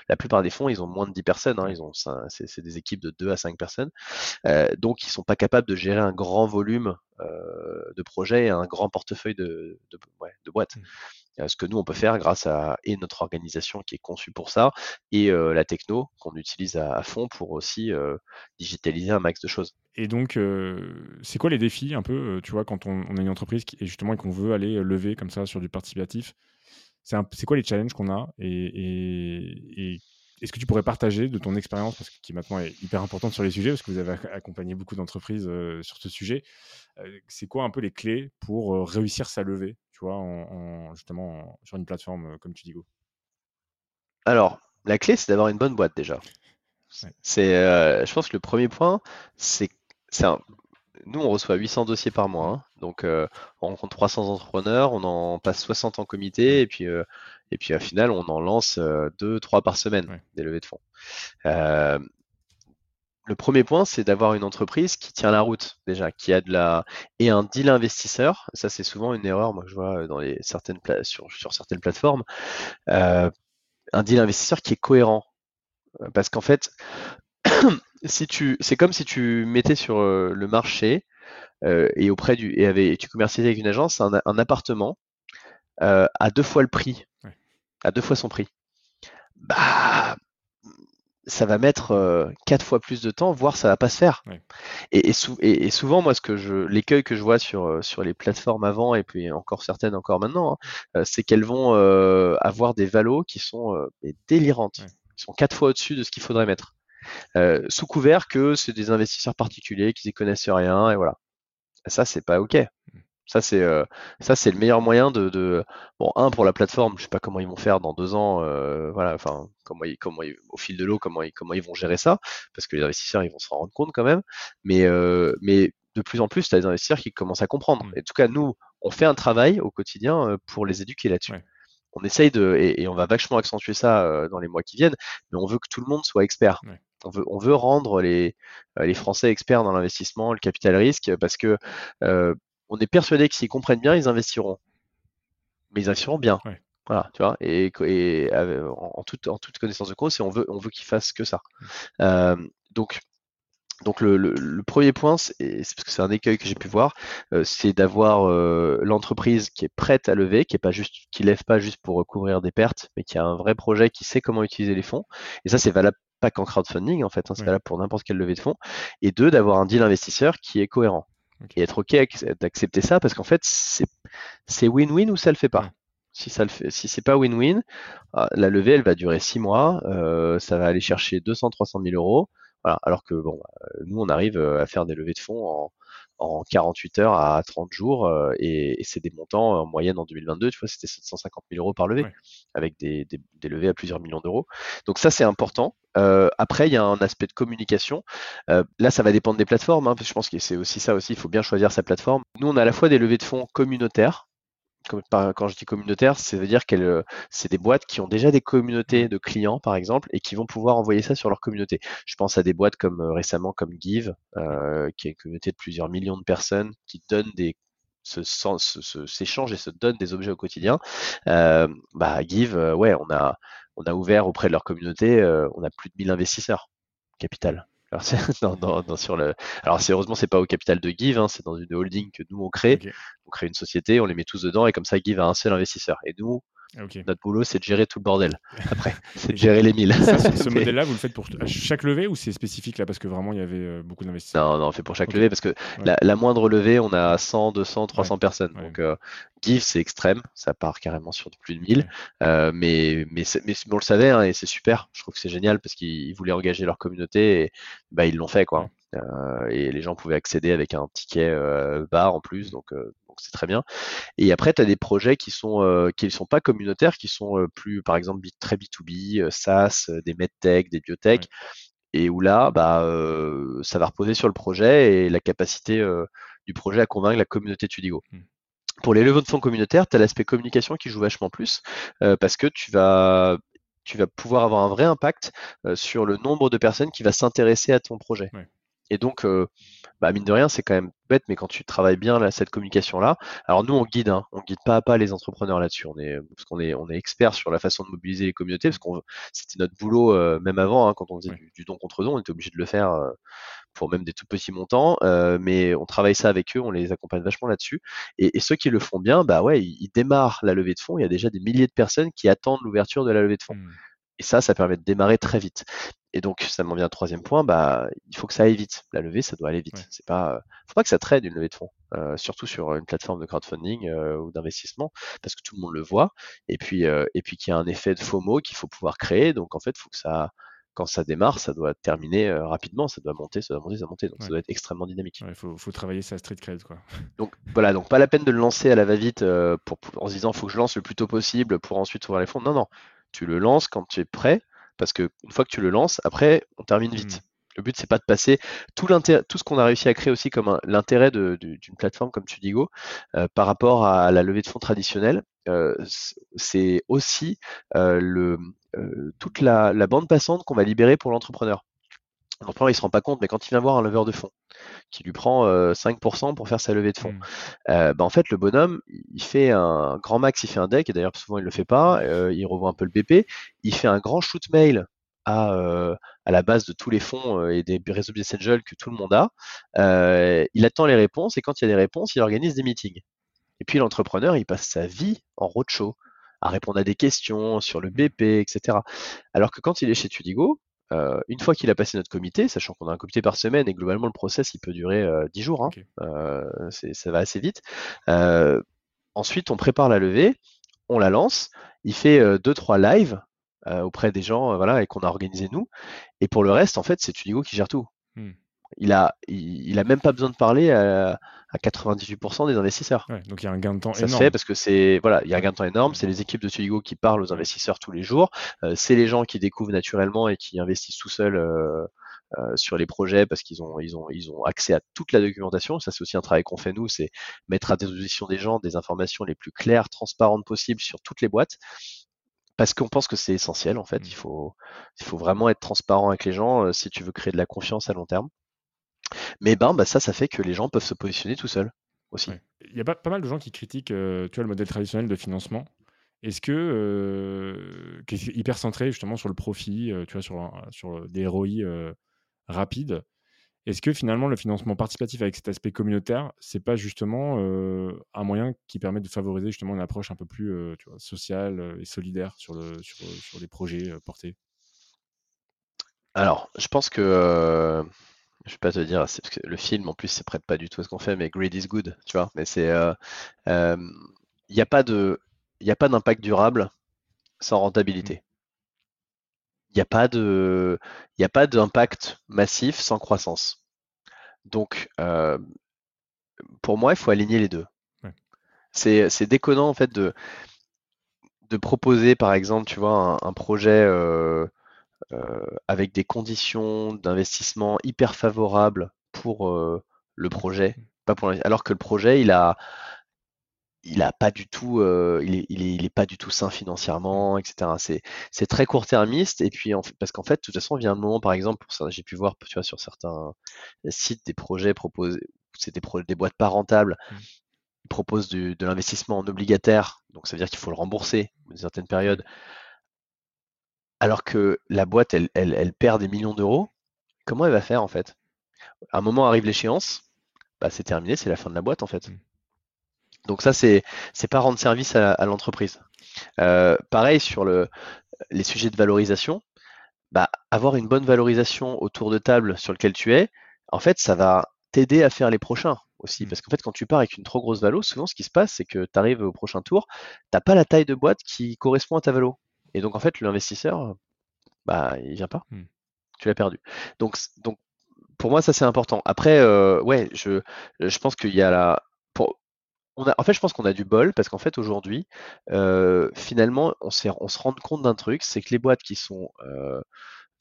la plupart des fonds, ils ont moins de 10 personnes. Hein, ils ont, c'est des équipes de 2 à 5 personnes. Euh, donc, ils sont pas capables de gérer un grand volume euh, de projets et un grand portefeuille de, de, de boîtes. Euh, ce que nous on peut faire grâce à et notre organisation qui est conçue pour ça et euh, la techno qu'on utilise à, fond pour aussi euh, digitaliser un max de choses. Et donc, c'est quoi les défis un peu, tu vois, quand on, a une entreprise qui, et justement qu'on veut aller lever comme ça sur du participatif C'est quoi les challenges qu'on a et, est-ce que tu pourrais partager de ton expérience, parce que qui maintenant est hyper importante sur les sujets, parce que vous avez accompagné beaucoup d'entreprises sur ce sujet, c'est quoi un peu les clés pour réussir sa levée tu vois, en, justement sur une plateforme comme tu dis Go Alors, la clé, c'est d'avoir une bonne boîte déjà. C'est, euh, je pense que le premier point, c'est, nous, on reçoit 800 dossiers par mois. Hein. donc, euh, on rencontre 300 entrepreneurs, on en passe 60 en comité, et puis, euh, et puis, à final, on en lance 2, 3 par semaine des levées de fonds. Le premier point, c'est d'avoir une entreprise qui tient la route déjà, qui a de la et un deal investisseur. Ça, c'est souvent une erreur, moi je vois dans les certaines sur, sur certaines plateformes, euh, un deal investisseur qui est cohérent, euh, parce qu'en fait, si tu, c'est comme si tu mettais sur euh, le marché et auprès du et, avec, tu commercialisais avec une agence un, un appartement à deux fois le prix, à deux fois son prix. Bah ça va mettre euh, quatre fois plus de temps, voire ça va pas se faire. Et, et, souvent, moi, ce que je, l'écueil que je vois sur euh, sur les plateformes avant et puis encore certaines encore maintenant, hein, euh, c'est qu'elles vont avoir des valos qui sont délirantes, qui sont quatre fois au-dessus de ce qu'il faudrait mettre, sous couvert que c'est des investisseurs particuliers qui n'y connaissent rien et voilà. Ça, c'est pas ok. Ça c'est euh, ça c'est le meilleur moyen de, de, bon un pour la plateforme, je sais pas comment ils vont faire dans deux ans, euh, voilà, enfin comment ils, comment au fil de l'eau comment ils comment ils vont gérer ça, parce que les investisseurs ils vont se rendre compte quand même, mais euh, mais de plus en plus tu as des investisseurs qui commencent à comprendre. Mmh. en tout cas nous on fait un travail au quotidien pour les éduquer là-dessus. On essaye de et, on va vachement accentuer ça dans les mois qui viennent, mais on veut que tout le monde soit expert. On veut, on veut, rendre les, les Français experts dans l'investissement, le capital risque, parce que euh, on est persuadé que s'ils comprennent bien, ils investiront. Mais ils investiront bien. Voilà, tu vois, et, en, toute, en, toute, connaissance de cause, et on veut, on veut qu'ils fassent que ça. Euh, donc, donc le, premier point, c'est parce que c'est un écueil que j'ai pu voir, euh, c'est d'avoir euh, l'entreprise qui est prête à lever, qui est pas juste, qui lève pas juste pour recouvrir des pertes, mais qui a un vrai projet, qui sait comment utiliser les fonds. Et ça, c'est valable pas qu'en crowdfunding en fait, hein, c'est valable pour n'importe quelle levée de fonds. Et deux, d'avoir un deal investisseur qui est cohérent. Et être OK d'accepter ça parce qu'en fait, c'est win-win ou ça le fait pas. Si ça le fait, si c'est pas win-win, ah, la levée elle va durer six mois, euh, ça va aller chercher 200-300 000 euros. Voilà. Alors que bon, euh, nous on arrive euh, à faire des levées de fonds en, en 48 heures à 30 jours euh, et, c'est des montants en moyenne en 2022, tu vois, c'était 750 000 euros par levée avec des, des, levées à plusieurs millions d'euros. Donc ça c'est important. Euh, après, il y a un aspect de communication. Euh, là, ça va dépendre des plateformes. Hein, parce que je pense que c'est aussi ça aussi. Il faut bien choisir sa plateforme. Nous, on a à la fois des levées de fonds communautaires quand je dis communautaire, ça veut dire que c'est des boîtes qui ont déjà des communautés de clients, par exemple, et qui vont pouvoir envoyer ça sur leur communauté. Je pense à des boîtes comme euh, récemment comme Give, euh, qui est une communauté de plusieurs millions de personnes qui donnent des s'échangent et se donnent des objets au quotidien. Euh, bah Give, ouais, on a on a ouvert auprès de leur communauté, on a plus de 1000 investisseurs capital. Alors, sur le... Alors c'est heureusement c'est pas au capital de Give, hein, c'est dans une holding que nous on crée. On crée une société, on les met tous dedans et comme ça Give a un seul investisseur. Et nous, Notre boulot, c'est de gérer tout le bordel. Après, c'est de gérer les milles. ce modèle-là, vous le faites pour chaque levée ou c'est spécifique là parce que vraiment il y avait euh, beaucoup d'investisseurs? Non, non, on fait pour chaque levée parce que la, moindre levée, on a 100, 200, 300 personnes. Donc, euh, Give, c'est extrême, ça part carrément sur plus de 1000. Euh, mais, mais, mais, on le savait hein, et c'est super. Je trouve que c'est génial parce qu'ils voulaient engager leur communauté et bah, ils l'ont fait. quoi. Et les gens pouvaient accéder avec un ticket bar en plus. Donc, donc c'est très bien. Et après, tu as des projets qui sont euh, qui ne sont pas communautaires, qui sont euh, plus, par exemple, très B2B, euh, SaaS, des medtech, des biotech, et où là, bah, ça va reposer sur le projet et la capacité du projet à convaincre la communauté Tudigo. Mmh. Pour les levées de fonds communautaires, tu as l'aspect communication qui joue vachement plus, parce que tu vas tu vas pouvoir avoir un vrai impact sur le nombre de personnes qui va s'intéresser à ton projet. Et donc, bah, mine de rien, c'est quand même bête, mais quand tu travailles bien là, cette communication-là, alors nous, on guide, hein, on guide pas à pas les entrepreneurs là-dessus. On est, parce qu'on est, on est expert sur la façon de mobiliser les communautés, parce qu'on, c'était notre boulot euh, même avant, hein, quand on faisait du, don contre don, on était obligé de le faire euh, pour même des tout petits montants, euh, mais on travaille ça avec eux, on les accompagne vachement là-dessus. Et, ceux qui le font bien, bah ouais, ils, démarrent la levée de fonds. Il y a déjà des milliers de personnes qui attendent l'ouverture de la levée de fonds. Mmh. Et ça, ça permet de démarrer très vite. Et donc, ça m'en vient au troisième point, bah, il faut que ça aille vite. La levée, ça doit aller vite. C'est pas, faut pas que ça traîne une levée de fonds, euh, surtout sur une plateforme de crowdfunding euh, ou d'investissement, parce que tout le monde le voit. Et puis, euh, et puis qu'il y a un effet de FOMO qu'il faut pouvoir créer. Donc, en fait, faut que ça, quand ça démarre, ça doit terminer rapidement, ça doit monter, ça doit monter, ça doit monter. Donc, ça doit être extrêmement dynamique. Il faut, faut, travailler sa street cred, quoi. Donc, voilà, donc pas la peine de le lancer à la va-vite pour, en se disant, faut que je lance le plus tôt possible pour ensuite ouvrir les fonds. Non, non tu le lances quand tu es prêt, parce que une fois que tu le lances, après, on termine vite. Mmh. Le but, c'est pas de passer tout tout ce qu'on a réussi à créer aussi comme l'intérêt d'une plateforme comme Tudigo euh, par rapport à la levée de fonds traditionnelle. Euh, c'est aussi euh, le, toute la, la, bande passante qu'on va libérer pour l'entrepreneur. L'entrepreneur, il se rend pas compte, mais quand il vient voir un leveur de fonds qui lui prend 5% euh, pour faire sa levée de fonds, mmh. euh, bah, en fait, le bonhomme, il fait un grand max, il fait un deck, et d'ailleurs, souvent, il le fait pas, euh, il revoit un peu le BP, il fait un grand shoot mail à, à la base de tous les fonds et des réseaux business angels que tout le monde a. il attend les réponses, et quand il y a des réponses, il organise des meetings. Et puis, l'entrepreneur, il passe sa vie en roadshow à répondre à des questions sur le BP, etc. Alors que quand il est chez Tudigo, euh, une fois qu'il a passé notre comité, sachant qu'on a un comité par semaine et globalement le process il peut durer euh, 10 jours, hein, euh, ça va assez vite. Euh, ensuite, on prépare la levée, on la lance, il fait 2-3 lives auprès des gens voilà, et qu'on a organisé nous. Et pour le reste, en fait, c'est Tudigo qui gère tout. Hmm il a, il, a même pas besoin de parler à, 98% des investisseurs. donc il y a un gain de temps ça énorme. se fait parce que c'est voilà, il y a un gain de temps énorme. C'est les équipes de Tuligo qui parlent aux investisseurs tous les jours. Euh, c'est les gens qui découvrent naturellement et qui investissent tout seuls. Euh, euh, sur les projets parce qu'ils ont, ils ont, ils ont accès à toute la documentation. Ça, c'est aussi un travail qu'on fait nous, c'est mettre à disposition des gens des informations les plus claires, transparentes possibles sur toutes les boîtes parce qu'on pense que c'est essentiel en fait. Mmh. Il faut, il faut vraiment être transparent avec les gens si tu veux créer de la confiance à long terme. Mais ben, bah, ça, ça fait que les gens peuvent se positionner tout seuls aussi. Il y a pas, pas mal de gens qui critiquent euh, tu vois, le modèle traditionnel de financement. Est-ce que, euh, qui est hyper centré justement sur le profit, euh, tu vois, sur, sur des ROI rapides, est-ce que finalement le financement participatif avec cet aspect communautaire, c'est pas justement un moyen qui permet de favoriser justement une approche un peu plus tu vois, sociale et solidaire sur, le, sur, sur les projets portés? Alors, je pense que je vais pas te dire, parce que le film en plus, ça prête pas du tout à ce qu'on fait, mais greed is good, tu vois. Mais c'est, il euh, n'y a pas de, il a pas d'impact durable sans rentabilité. Il n'y a pas de, il a pas d'impact massif sans croissance. Donc, pour moi, il faut aligner les deux. C'est, déconnant en fait de, de proposer, par exemple, tu vois, un, projet euh, avec des conditions d'investissement hyper favorables pour euh, le projet, pas pour alors que le projet il a il a pas du tout, euh, il, est, il, est, pas du tout sain financièrement, etc. C'est, très court-termiste et puis en, parce qu'en fait, de toute façon, il vient un moment, par exemple, j'ai pu voir, tu vois, sur certains sites des projets proposés, c'est des, des boîtes pas rentables, mmh. ils proposent du, de l'investissement en obligataire, donc ça veut dire qu'il faut le rembourser une certaine période alors que la boîte, elle, perd des millions d'euros, comment elle va faire en fait? À un moment arrive l'échéance, bah, c'est terminé, c'est la fin de la boîte en fait. Mmh. Donc ça, c'est pas rendre service à, l'entreprise. Euh, pareil sur le, les sujets de valorisation, bah, avoir une bonne valorisation autour de table sur lequel tu es, en fait, ça va t'aider à faire les prochains aussi. Mmh. Parce qu'en fait, quand tu pars avec une trop grosse valo, souvent ce qui se passe, c'est que tu arrives au prochain tour, tu n'as pas la taille de boîte qui correspond à ta valo. Et donc, en fait, l'investisseur, bah, il vient pas. Mmh. Tu l'as perdu. Donc, donc, pour moi, ça, c'est important. Après, euh, ouais, je, je pense qu'il y a la. Pour, on a, en fait, je pense qu'on a du bol parce qu'en fait, aujourd'hui, euh, finalement, on, on se rend compte d'un truc, c'est que les boîtes qui sont euh,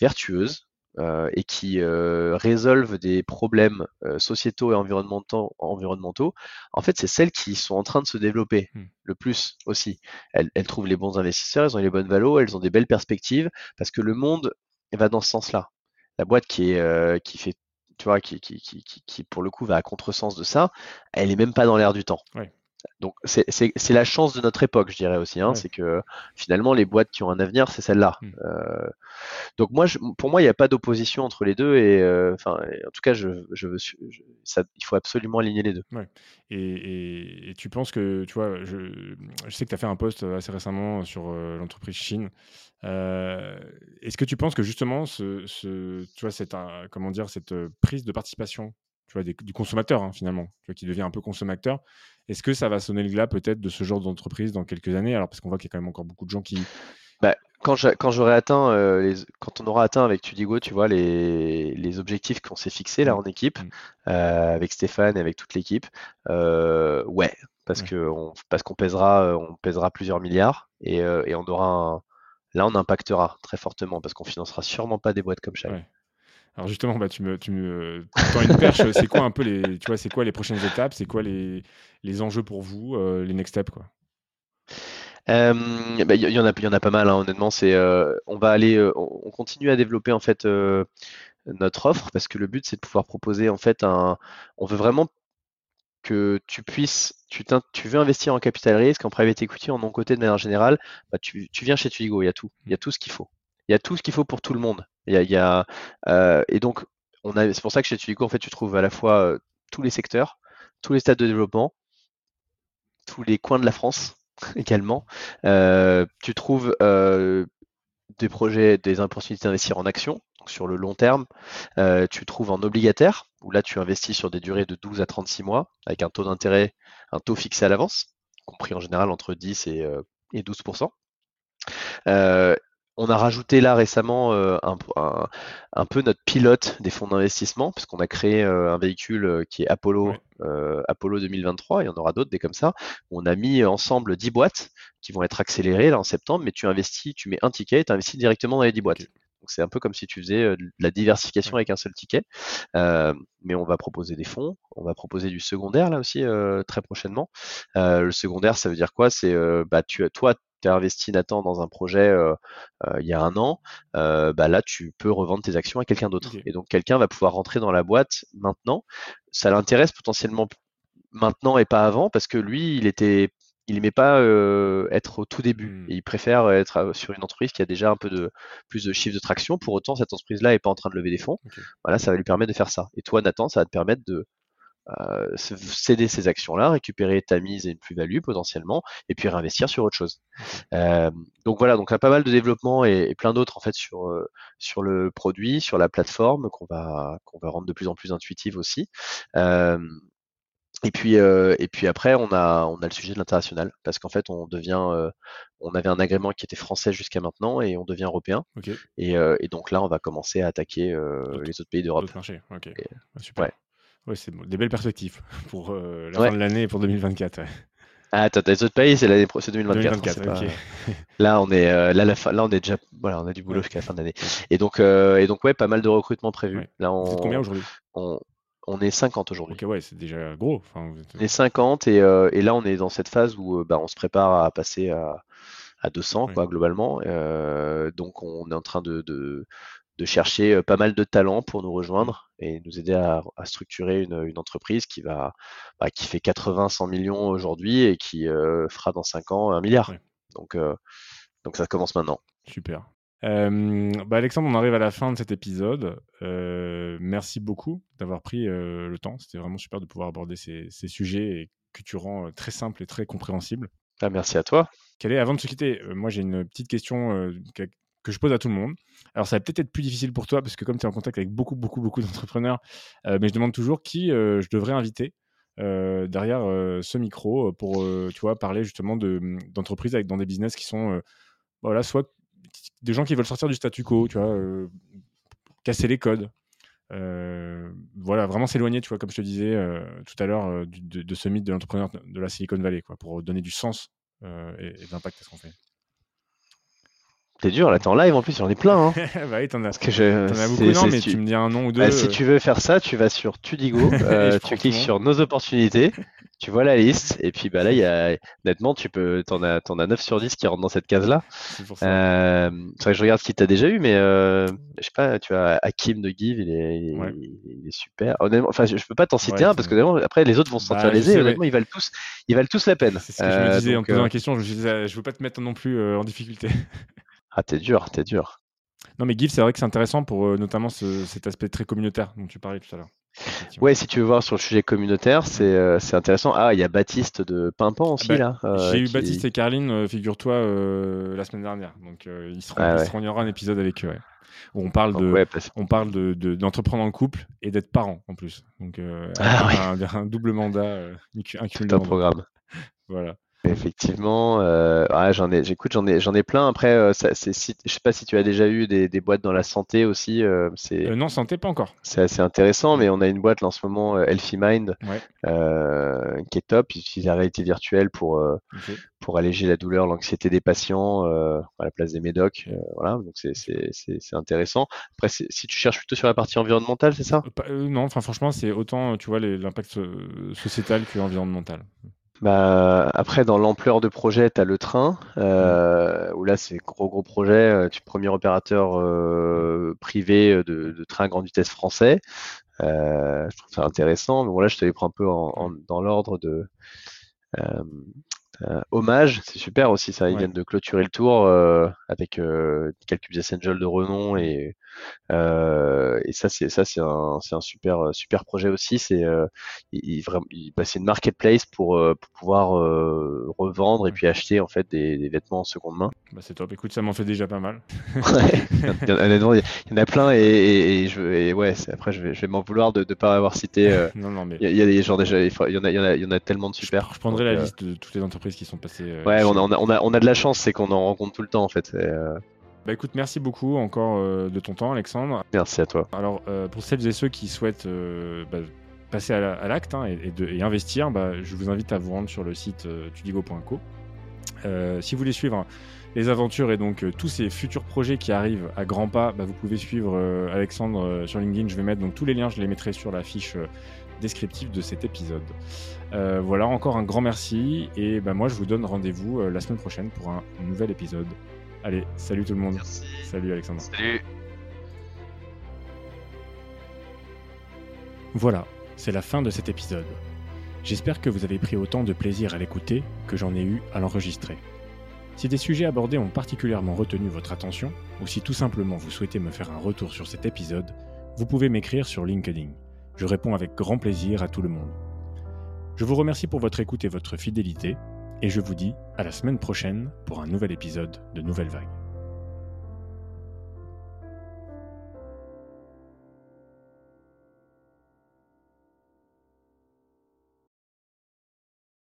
vertueuses, euh, et qui euh, résolvent des problèmes euh, sociétaux et environnementaux, environnementaux, en fait, c'est celles qui sont en train de se développer hmm. le plus aussi. Elles, elles, trouvent les bons investisseurs, elles ont les bonnes valos, elles ont des belles perspectives, parce que le monde va dans ce sens-là. La boîte qui, est, qui fait, tu vois, qui, qui, qui, qui, pour le coup va à contresens de ça, elle est même pas dans l'air du temps. Ouais. Donc c'est la chance de notre époque, je dirais aussi. Hein, C'est que finalement les boîtes qui ont un avenir, c'est celle-là. Mmh. Euh, donc moi, je, pour moi, il n'y a pas d'opposition entre les deux et euh, enfin, en tout cas, je, je veux, ça, il faut absolument aligner les deux. Ouais. Et, et, tu penses que, tu vois, je, je sais que tu as fait un post assez récemment sur euh, l'entreprise Chine. Est-ce que tu penses que justement, ce, ce tu vois, cette, comment dire, cette prise de participation tu vois, du consommateur hein, finalement, tu vois, qui devient un peu consommateur. Est-ce que ça va sonner le glas peut-être de ce genre d'entreprise dans quelques années? Alors parce qu'on voit qu'il y a quand même encore beaucoup de gens qui. Bah, quand j'aurai atteint, euh, les, quand on aura atteint avec Tudigo, tu vois, les, les objectifs qu'on s'est fixés là mmh. en équipe, mmh. euh, avec Stéphane et avec toute l'équipe, euh, ouais, parce que on, parce qu'on pèsera, on pèsera plusieurs milliards et, et on aura un, là on impactera très fortement parce qu'on financera sûrement pas des boîtes comme Shine. Alors justement, bah, tu me, tu me tends une perche. c'est quoi un peu les, tu vois, c'est quoi les prochaines étapes? C'est quoi les, les enjeux pour vous, euh, les next steps quoi? Euh, bah, il y, en a, y en a pas mal. Hein, honnêtement, c'est, euh, on va aller, on continue à développer en fait notre offre parce que le but c'est de pouvoir proposer en fait un, on veut vraiment que tu puisses, tu, tu veux investir en capital risque, en private equity, en non côté de manière générale, bah, tu, tu viens chez Tuigo, il y a tout, il y a tout ce qu'il faut il y a tout ce qu'il faut pour tout le monde. Il y a, euh, et donc, on a, c'est pour ça que chez Tulico, en fait, tu trouves à la fois euh, tous les secteurs, tous les stades de développement, tous les coins de la France également. Euh, tu trouves des projets, des opportunités d'investir en actions, donc sur le long terme. tu trouves en obligataire, où là, tu investis sur des durées de 12 à 36 mois, avec un taux d'intérêt, un taux fixé à l'avance, compris en général entre 10 et, et 12% on a rajouté là récemment euh, un, peu notre pilote des fonds d'investissement, puisqu'on a créé euh, un véhicule euh, qui est Apollo, Apollo 2023, il y en aura d'autres des comme ça. On a mis ensemble 10 boîtes qui vont être accélérées là en septembre, mais tu investis, tu mets un ticket et tu investis directement dans les 10 boîtes. Donc c'est un peu comme si tu faisais de la diversification avec un seul ticket. mais on va proposer des fonds, on va proposer du secondaire là aussi très prochainement. le secondaire, ça veut dire quoi? C'est bah tu, toi, tu as investi Nathan dans un projet euh, euh, il y a un an, bah là tu peux revendre tes actions à quelqu'un d'autre. Et donc quelqu'un va pouvoir rentrer dans la boîte maintenant. Ça l'intéresse potentiellement maintenant et pas avant parce que lui il était il n'aimait pas être au tout début. Hmm. il préfère être sur une entreprise qui a déjà un peu de plus de chiffre de traction. Pour autant, cette entreprise-là n'est pas en train de lever des fonds. Voilà, ça va lui permettre de faire ça. Et toi, Nathan, ça va te permettre de céder ces actions-là, récupérer ta mise et une plus-value potentiellement, et puis réinvestir sur autre chose. donc voilà, donc il y a pas mal de développement et, plein d'autres en fait sur sur le produit, sur la plateforme qu'on va qu'on va rendre de plus en plus intuitive aussi. Et puis, euh, et puis après, on a, on a le sujet de l'international, parce qu'en fait, on devient, euh, on avait un agrément qui était français jusqu'à maintenant, et on devient européen. Et, euh, et, donc là, on va commencer à attaquer les autres pays d'Europe. Ok, super. Ouais, c'est des belles perspectives pour la fin de l'année et pour 2024. Ah, attends, les autres pays, c'est l'année c'est 2024. 2024 Là, on est là, la fin... là, on est déjà, voilà, on a du boulot jusqu'à la fin de l'année. Et donc, et donc, ouais, pas mal de recrutements prévus. Là, on, Vous êtes combien aujourd'hui? on est 50 aujourd'hui. Ok, ouais, c'est déjà gros. On est 50 euh, et, là on est dans cette phase où euh, bah, on se prépare à passer à, 200 quoi, globalement. Euh, donc on est en train de, de, chercher pas mal de talents pour nous rejoindre et nous aider à, structurer une, entreprise qui va bah, qui fait 80-100 millions aujourd'hui et qui fera dans 5 ans un milliard. Donc, donc ça commence maintenant. Super. Bah, Alexandre, on arrive à la fin de cet épisode. merci beaucoup d'avoir pris le temps. C'était vraiment super de pouvoir aborder ces, sujets et que tu rends très simple et très compréhensible. Ah, merci à toi. Quelle est, avant de se quitter, moi j'ai une petite question que, je pose à tout le monde. Alors ça va peut-être être plus difficile pour toi parce que comme tu es en contact avec beaucoup, beaucoup, beaucoup d'entrepreneurs, mais je demande toujours qui je devrais inviter derrière ce micro pour tu vois, parler justement d'entreprises dans des business qui sont voilà, soit des gens qui veulent sortir du statu quo, tu vois, euh, casser les codes. Euh, voilà, vraiment s'éloigner, tu vois, comme je te disais euh, tout à l'heure, de, ce mythe de l'entrepreneur de la Silicon Valley, quoi, pour donner du sens et, et d'impact à ce qu'on fait. C'est dur, là, t'es en live en plus, j'en ai plein. Hein. bah oui, t'en as, as beaucoup, non, mais tu... me dis un nom ou deux. Bah, si tu veux faire ça, tu vas sur Tudigo, tu cliques sur nos opportunités, tu vois la liste, et puis bah là, il y a, honnêtement, tu peux, t'en as, t'en as 9 sur 10 qui rentrent dans cette case-là. C'est pour ça. Euh, vrai que je regarde qui t'a déjà eu, mais euh, je sais pas, tu vois, Hakim de Give, il est, il, est super. Honnêtement, enfin, je, peux pas t'en citer un parce que après, les autres vont se sentir bah, lésés. Honnêtement, ils valent tous, ils valent tous la peine. C'est ce que je me euh, disais en posant la question. Je je veux pas te mettre non plus en difficulté. ah, t'es dur, t'es dur. Non, mais Give, c'est vrai que c'est intéressant pour notamment cet aspect très communautaire dont tu parlais tout à l'heure. Ouais, si tu veux voir sur le sujet communautaire, c'est euh, intéressant. Ah, il y a Baptiste de Pimpan aussi, bah, là. Euh, j'ai eu Baptiste et Carline, euh, figure-toi, la semaine dernière. Donc, ils seront, ah il y aura un épisode avec eux. Où on parle de, on parle de, d'entreprendre en couple et d'être parent en plus. Donc, ah un, double mandat, un, un programme. voilà. Effectivement, euh, j'en ai, j'écoute, j'en ai, j'en ai plein. Après, euh, ça, c'est, si, je sais pas si tu as déjà eu des, des boîtes dans la santé aussi. Euh, c'est euh, non, santé pas encore. C'est assez intéressant, mais on a une boîte là, en ce moment, Healthy Mind, qui est top. Ils utilisent la réalité virtuelle pour pour alléger la douleur, l'anxiété des patients à la place des médocs. voilà, donc c'est, c'est, c'est, c'est intéressant. Après, si tu cherches plutôt sur la partie environnementale, c'est ça? Non, enfin franchement, c'est autant tu vois l'impact sociétal que environnemental. Bah, après, dans l'ampleur de projet, tu as le train, euh, où là, c'est gros, gros projet. Euh, tu premier opérateur euh, privé de, de, train grande vitesse français. Euh, je trouve ça intéressant. Mais bon, là, je te les prends un peu en, dans l'ordre de hommage. C'est super aussi, ça. Ils viennent de clôturer le tour avec quelques business angels de renom et euh, et ça, c'est ça, c'est un, c'est un super super projet aussi. C'est euh, il, vraiment, bah, c'est une marketplace pour, euh, pour pouvoir euh, revendre et puis acheter en fait des, des vêtements en seconde main. Bah, c'est top. Écoute, ça m'en fait déjà pas mal. il, y en a plein et, et, et je et ouais. Après, je vais, je vais m'en vouloir de ne pas avoir cité. Euh, non, non, mais il y, a des gens déjà. Il, y en a, il y en a, il y en a tellement de super. Je, prendrai la liste de toutes les entreprises qui sont passées. ouais, a, on a, on a de la chance, c'est qu'on en rencontre tout le temps en fait. Bah écoute, merci beaucoup encore euh, de ton temps, Alexandre. Merci à toi. Alors, euh, pour celles et ceux qui souhaitent euh, bah, passer à l'acte hein, et, investir, bah, je vous invite à vous rendre sur le site tudigo.co. si vous voulez suivre les aventures et donc tous ces futurs projets qui arrivent à grands pas, bah, vous pouvez suivre Alexandre sur LinkedIn. Je vais mettre donc tous les liens, je les mettrai sur la fiche descriptive de cet épisode. voilà, encore un grand merci et bah, moi je vous donne rendez-vous la semaine prochaine pour un nouvel épisode. Allez, salut tout le monde. Merci. Salut Alexandre. Salut. Voilà, c'est la fin de cet épisode. J'espère que vous avez pris autant de plaisir à l'écouter que j'en ai eu à l'enregistrer. Si des sujets abordés ont particulièrement retenu votre attention, ou si tout simplement vous souhaitez me faire un retour sur cet épisode, vous pouvez m'écrire sur LinkedIn. Je réponds avec grand plaisir à tout le monde. Je vous remercie pour votre écoute et votre fidélité, et je vous dis à la semaine prochaine pour un nouvel épisode de Nouvelle Vague.